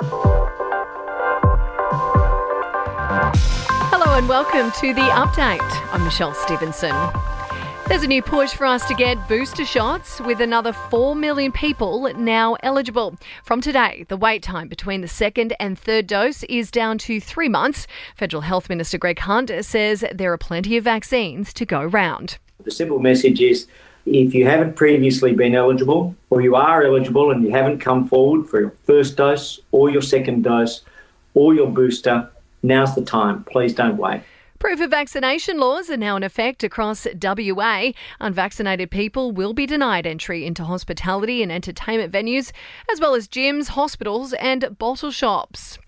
Hello and welcome to the update. I'm Michelle Stevenson. There's a new push for us to get booster shots, with another 4 million people now eligible. From today, the wait time between the second and third dose is down to three months. Federal Health Minister Greg Hunt says there are plenty of vaccines to go round. The simple message is if you haven't previously been eligible, or you are eligible and you haven't come forward for your first dose or your second dose or your booster, now's the time. Please don't wait. Proof of vaccination laws are now in effect across WA. Unvaccinated people will be denied entry into hospitality and entertainment venues, as well as gyms, hospitals, and bottle shops.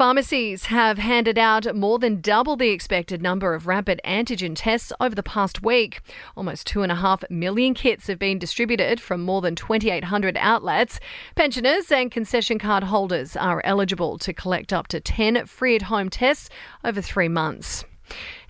Pharmacies have handed out more than double the expected number of rapid antigen tests over the past week. Almost 2.5 million kits have been distributed from more than 2,800 outlets. Pensioners and concession card holders are eligible to collect up to 10 free at home tests over three months.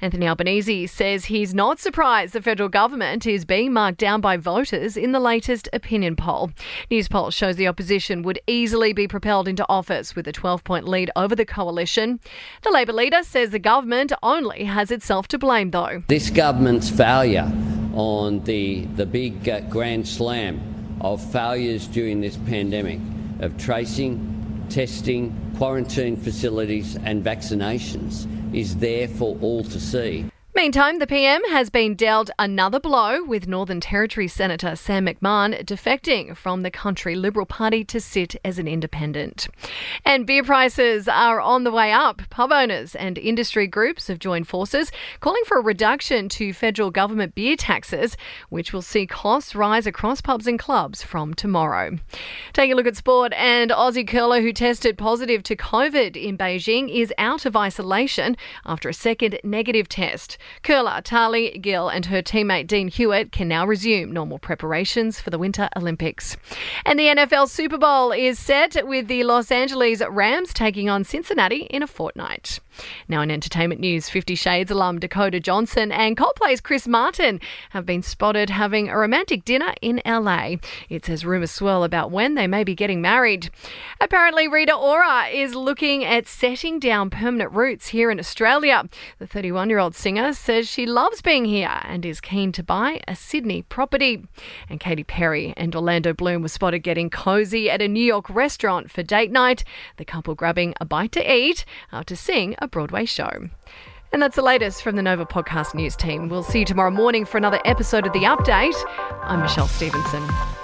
Anthony Albanese says he's not surprised the federal government is being marked down by voters in the latest opinion poll. Newspoll shows the opposition would easily be propelled into office with a 12 point lead over the coalition. The Labor leader says the government only has itself to blame, though. This government's failure on the, the big uh, grand slam of failures during this pandemic of tracing, testing, quarantine facilities, and vaccinations is there for all to see. Meantime, the PM has been dealt another blow with Northern Territory Senator Sam McMahon defecting from the country Liberal Party to sit as an independent. And beer prices are on the way up. Pub owners and industry groups have joined forces, calling for a reduction to federal government beer taxes, which will see costs rise across pubs and clubs from tomorrow. Take a look at sport, and Aussie curler who tested positive to COVID in Beijing is out of isolation after a second negative test. Curler Tahli Gill and her teammate Dean Hewitt can now resume normal preparations for the Winter Olympics. And the NFL Super Bowl is set with the Los Angeles Rams taking on Cincinnati in a fortnight. Now, in entertainment news, Fifty Shades alum Dakota Johnson and Coldplay's Chris Martin have been spotted having a romantic dinner in LA. It says rumours swirl about when they may be getting married. Apparently, Rita Ora is looking at setting down permanent roots here in Australia. The 31 year old singer says she loves being here and is keen to buy a Sydney property. And Katy Perry and Orlando Bloom were spotted getting cozy at a New York restaurant for date night, the couple grabbing a bite to eat after seeing a Broadway show. And that's the latest from the Nova Podcast News team. We'll see you tomorrow morning for another episode of The Update. I'm Michelle Stevenson.